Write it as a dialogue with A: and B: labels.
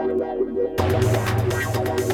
A: Música